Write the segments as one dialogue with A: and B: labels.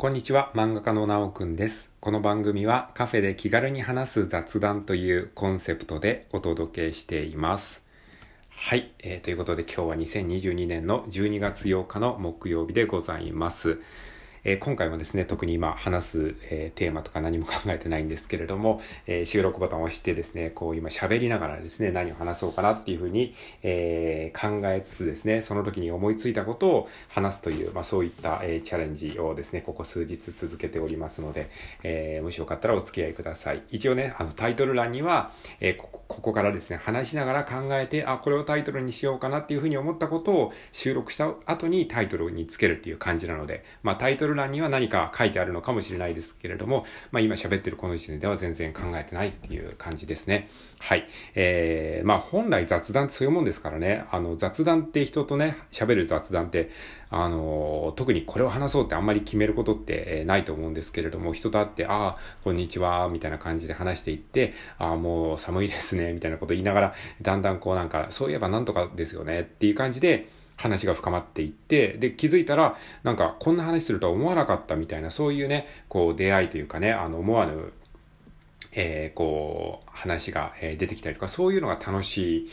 A: こんにちは、漫画家のなおくんです。この番組はカフェで気軽に話す雑談というコンセプトでお届けしています。はい、えー、ということで今日は2022年の12月8日の木曜日でございます。えー、今回もですね、特に今話す、えー、テーマとか何も考えてないんですけれども、えー、収録ボタンを押してですね、こう今喋りながらですね、何を話そうかなっていうふうに、え考えつつですね、その時に思いついたことを話すという、まあそういった、えチャレンジをですね、ここ数日続けておりますので、えもしよかったらお付き合いください。一応ね、あのタイトル欄には、えここここからですね、話しながら考えて、あ、これをタイトルにしようかなっていうふうに思ったことを収録した後にタイトルにつけるっていう感じなので、まあタイトル欄には何か書いてあるのかもしれないですけれども、まあ今喋ってるこの時点では全然考えてないっていう感じですね。はい。えー、まあ本来雑談そういうもんですからね、あの雑談って人とね、喋る雑談って、あの、特にこれを話そうってあんまり決めることってないと思うんですけれども、人と会って、ああ、こんにちは、みたいな感じで話していって、ああ、もう寒いですね、ねみたいなこと言いながら、だんだんこうなんか、そういえばなんとかですよね、っていう感じで、話が深まっていって、で、気づいたら、なんか、こんな話するとは思わなかったみたいな、そういうね、こう、出会いというかね、あの、思わぬ、えー、こう、話が、え、出てきたりとか、そういうのが楽しい、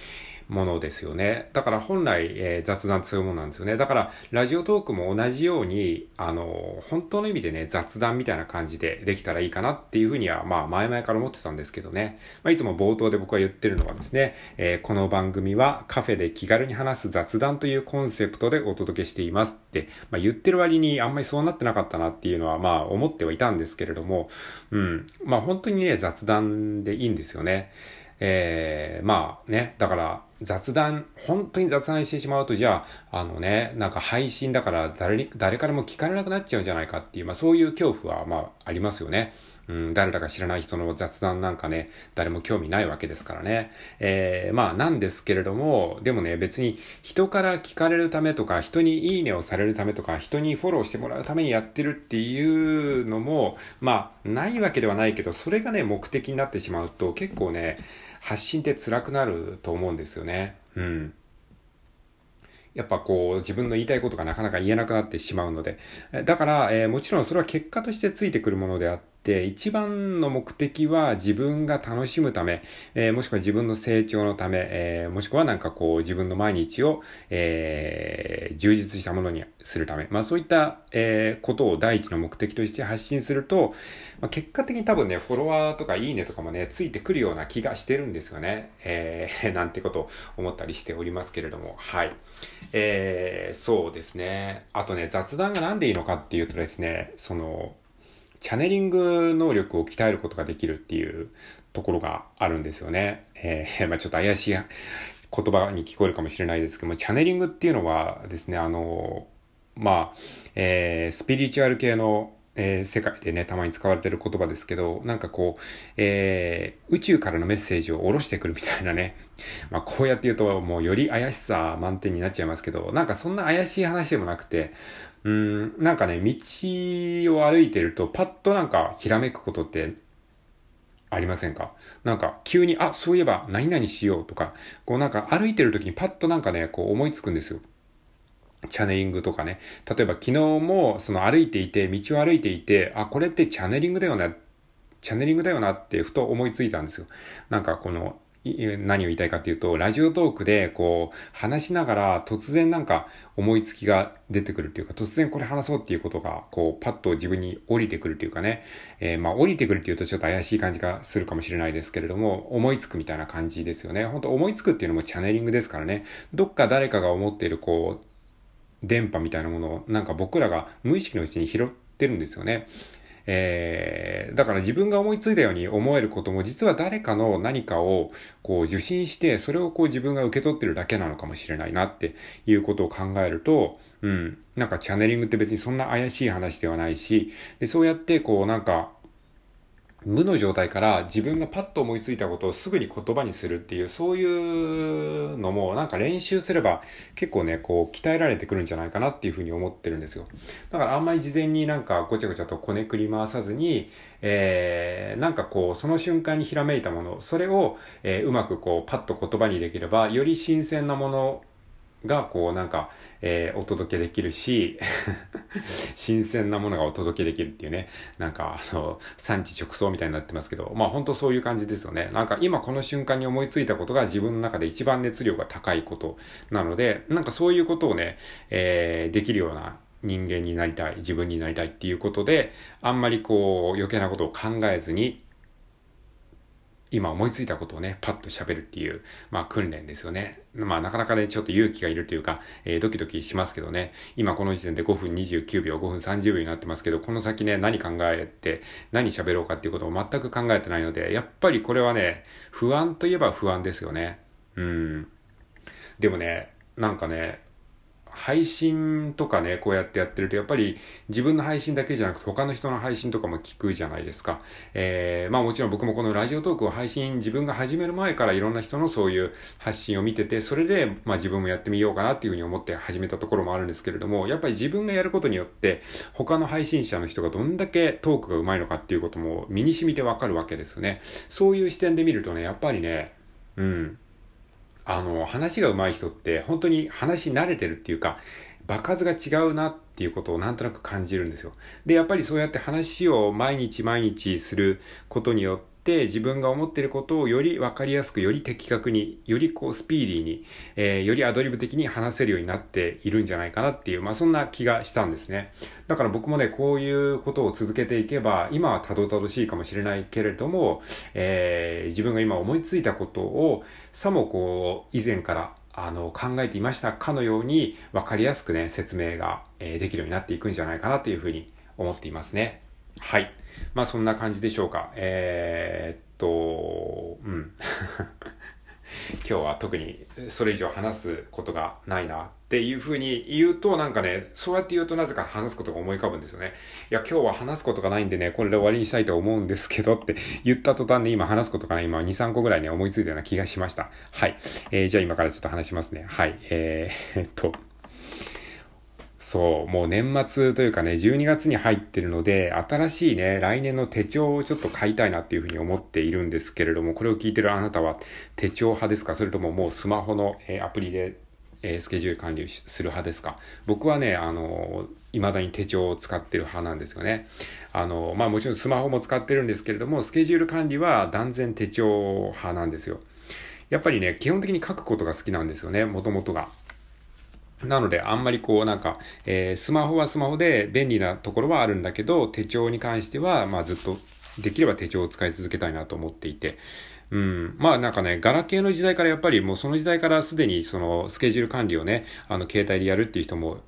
A: ものですよね。だから本来、えー、雑談強いものなんですよね。だから、ラジオトークも同じように、あの、本当の意味でね、雑談みたいな感じでできたらいいかなっていうふうには、まあ、前々から思ってたんですけどね。まあ、いつも冒頭で僕は言ってるのはですね、えー、この番組はカフェで気軽に話す雑談というコンセプトでお届けしていますって、まあ、言ってる割にあんまりそうなってなかったなっていうのは、まあ、思ってはいたんですけれども、うん。まあ、本当にね、雑談でいいんですよね。えー、まあね、だから雑談、本当に雑談してしまうと、じゃあ、あのね、なんか配信だから誰に、誰からも聞かれなくなっちゃうんじゃないかっていう、まあそういう恐怖は、まあありますよね。うん、誰だか知らない人の雑談なんかね、誰も興味ないわけですからね。えー、まあなんですけれども、でもね、別に人から聞かれるためとか、人にいいねをされるためとか、人にフォローしてもらうためにやってるっていうのも、まあ、ないわけではないけど、それがね、目的になってしまうと、結構ね、発信って辛くなると思うんですよね。うん。やっぱこう自分の言いたいことがなかなか言えなくなってしまうので。だから、えー、もちろんそれは結果としてついてくるものであって、一番の目的は自分が楽しむため、えー、もしくは自分の成長のため、えー、もしくはなんかこう自分の毎日を、えー、充実したものにするため、まあそういった、えー、ことを第一の目的として発信すると、まあ、結果的に多分ね、フォロワーとかいいねとかもね、ついてくるような気がしてるんですよね。えー、なんてことを思ったりしておりますけれども、はい。えー、そうですね。あとね、雑談がなんでいいのかっていうとですね、その、チャネリング能力を鍛えることができるっていうところがあるんですよね。えー、まあちょっと怪しい言葉に聞こえるかもしれないですけども、チャネリングっていうのはですね、あの、まあ、えー、スピリチュアル系のえー、世界でね、たまに使われてる言葉ですけど、なんかこう、えー、宇宙からのメッセージを下ろしてくるみたいなね。まあ、こうやって言うと、もうより怪しさ満点になっちゃいますけど、なんかそんな怪しい話でもなくて、うん、なんかね、道を歩いてると、パッとなんか、ひらめくことってありませんか？なんか、急に、あ、そういえば、何々しようとか、こうなんか、歩いてる時にパッとなんかね、こう思いつくんですよ。チャネリングとかね。例えば昨日も、その歩いていて、道を歩いていて、あ、これってチャネリングだよな、チャネリングだよなってふと思いついたんですよ。なんかこの、何を言いたいかっていうと、ラジオトークでこう話しながら突然なんか思いつきが出てくるっていうか、突然これ話そうっていうことがこうパッと自分に降りてくるっていうかね、えー、まあ降りてくるっていうとちょっと怪しい感じがするかもしれないですけれども、思いつくみたいな感じですよね。本当思いつくっていうのもチャネリングですからね、どっか誰かが思っているこう、電波みたいなものをなんか僕らが無意識のうちに拾ってるんですよね。えー、だから自分が思いついたように思えることも実は誰かの何かをこう受信して、それをこう自分が受け取ってるだけなのかもしれないなっていうことを考えると、うん、なんかチャネリングって別にそんな怪しい話ではないし、でそうやってこうなんか無の状態から自分がパッと思いついたことをすぐに言葉にするっていう、そういうのもなんか練習すれば結構ね、こう鍛えられてくるんじゃないかなっていうふうに思ってるんですよ。だからあんまり事前になんかごちゃごちゃとこねくり回さずに、えー、なんかこうその瞬間にひらめいたもの、それを、えー、うまくこうパッと言葉にできれば、より新鮮なものがこうなんか、えー、お届けできるし 新鮮なものがお届けできるっていうね、なんか、あの、産地直送みたいになってますけど、まあ本当そういう感じですよね。なんか今この瞬間に思いついたことが自分の中で一番熱量が高いことなので、なんかそういうことをね、えー、できるような人間になりたい、自分になりたいっていうことで、あんまりこう余計なことを考えずに、今思いついたことをね、パッと喋るっていう、まあ訓練ですよね。まあなかなかね、ちょっと勇気がいるというか、えー、ドキドキしますけどね、今この時点で5分29秒、5分30秒になってますけど、この先ね、何考えて、何喋ろうかっていうことを全く考えてないので、やっぱりこれはね、不安といえば不安ですよね。うん。でもね、なんかね、配信とかね、こうやってやってると、やっぱり自分の配信だけじゃなくて他の人の配信とかも聞くじゃないですか。えー、まあもちろん僕もこのラジオトークを配信自分が始める前からいろんな人のそういう発信を見てて、それでまあ自分もやってみようかなっていうふうに思って始めたところもあるんですけれども、やっぱり自分がやることによって他の配信者の人がどんだけトークが上手いのかっていうことも身に染みてわかるわけですよね。そういう視点で見るとね、やっぱりね、うん、あの、話が上手い人って本当に話慣れてるっていうか、場数が違うなっていうことをなんとなく感じるんですよ。で、やっぱりそうやって話を毎日毎日することによって、自分が思っていることをより分かりやすく、より的確に、よりこうスピーディーに、えー、よりアドリブ的に話せるようになっているんじゃないかなっていう、まあそんな気がしたんですね。だから僕もね、こういうことを続けていけば、今はたどたどしいかもしれないけれども、えー、自分が今思いついたことを、さもこう、以前からあの、考えていましたかのように、わかりやすくね、説明が、えー、できるようになっていくんじゃないかなというふうに思っていますね。はい。まあそんな感じでしょうか。えー、っと、うん。今日は特にそれ以上話すことがないなっていうふうに言うとなんかね、そうやって言うとなぜか話すことが思い浮かぶんですよね。いや、今日は話すことがないんでね、これで終わりにしたいと思うんですけどって言った途端に今話すことがね、今2、3個ぐらいね、思いついたような気がしました。はい。えー、じゃあ今からちょっと話しますね。はい。えー、っと、そう、もう年末というかね、12月に入ってるので、新しいね、来年の手帳をちょっと買いたいなっていうふうに思っているんですけれども、これを聞いてるあなたは手帳派ですか？それとももうスマホの、えー、アプリで、えー、スケジュール管理する派ですか？僕はね、あの未だに手帳を使ってる派なんですよね。あの、まあもちろんスマホも使ってるんですけれども、スケジュール管理は断然手帳派なんですよ。やっぱりね、基本的に書くことが好きなんですよね、もともとが。なので、あんまりこうなんか、えー、スマホはスマホで便利なところはあるんだけど、手帳に関しては、まあずっと、できれば手帳を使い続けたいなと思っていて、うん。まあなんかね、ガラケーの時代からやっぱりもうその時代からすでにそのスケジュール管理をね、あの携帯でやるっていう人も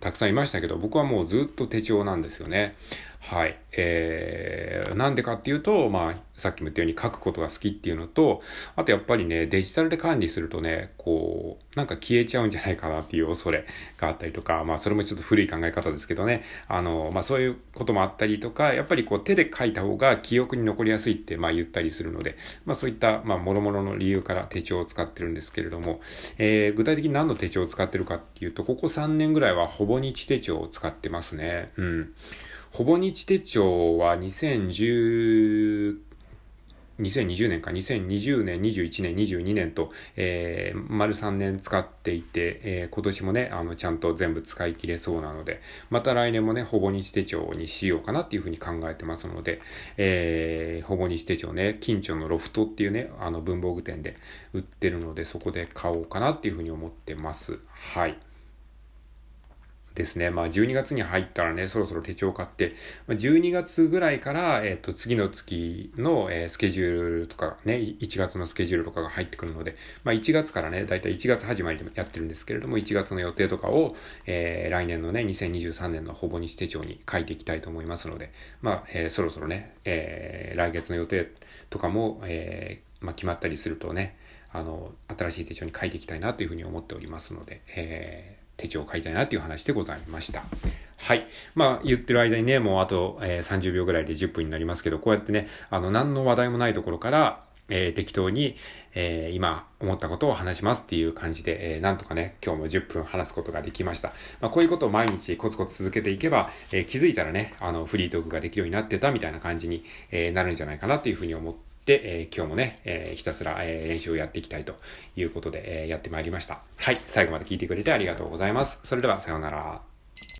A: たくさんいましたけど、僕はもうずっと手帳なんですよね。はい。えー、なんでかっていうと、まあ、さっきも言ったように書くことが好きっていうのと、あとやっぱりね、デジタルで管理するとね、こう、なんか消えちゃうんじゃないかなっていう恐れがあったりとか、まあ、それもちょっと古い考え方ですけどね、あの、まあ、そういうこともあったりとか、やっぱりこう、手で書いた方が記憶に残りやすいって、まあ、言ったりするので、まあ、そういった、まあ、諸々の理由から手帳を使ってるんですけれども、えー、具体的に何の手帳を使ってるかっていうと、ここ3年ぐらいはほぼ日手帳を使ってますね。うん。ほぼ日手帳は2010、2020年か、2020年、21年、22年と、えー、丸3年使っていて、えー、今年もね、あの、ちゃんと全部使い切れそうなので、また来年もね、ほぼ日手帳にしようかなっていうふうに考えてますので、えー、ほぼ日手帳ね、近所のロフトっていうね、あの、文房具店で売ってるので、そこで買おうかなっていうふうに思ってます。はい。ですね。まあ12月に入ったらね、そろそろ手帳買って、まあ、12月ぐらいから、えっ、ー、と、次の月の、えー、スケジュールとかね、1月のスケジュールとかが入ってくるので、まあ1月からね、だいたい1月始まりでやってるんですけれども、1月の予定とかを、えー、来年のね、2023年のほぼ日手帳に書いていきたいと思いますので、まあ、えー、そろそろね、えー、来月の予定とかも、えー、まあ決まったりするとね、あの、新しい手帳に書いていきたいなというふうに思っておりますので、えー手帳を買いたいなっていう話でございました。はい。まあ、言ってる間にね、もうあと、えー、30秒ぐらいで10分になりますけど、こうやってね、あの、何の話題もないところから、えー、適当に、えー、今思ったことを話しますっていう感じで、えー、なんとかね、今日も10分話すことができました。まあ、こういうことを毎日コツコツ続けていけば、え、気づいたらね、あの、フリートークができるようになってたみたいな感じに、え、なるんじゃないかなっていうふうに思って、で、えー、今日もね、えー、ひたすら、えー、練習をやっていきたいということで、え、やってまいりました。はい。最後まで聞いてくれてありがとうございます。それでは、さようなら。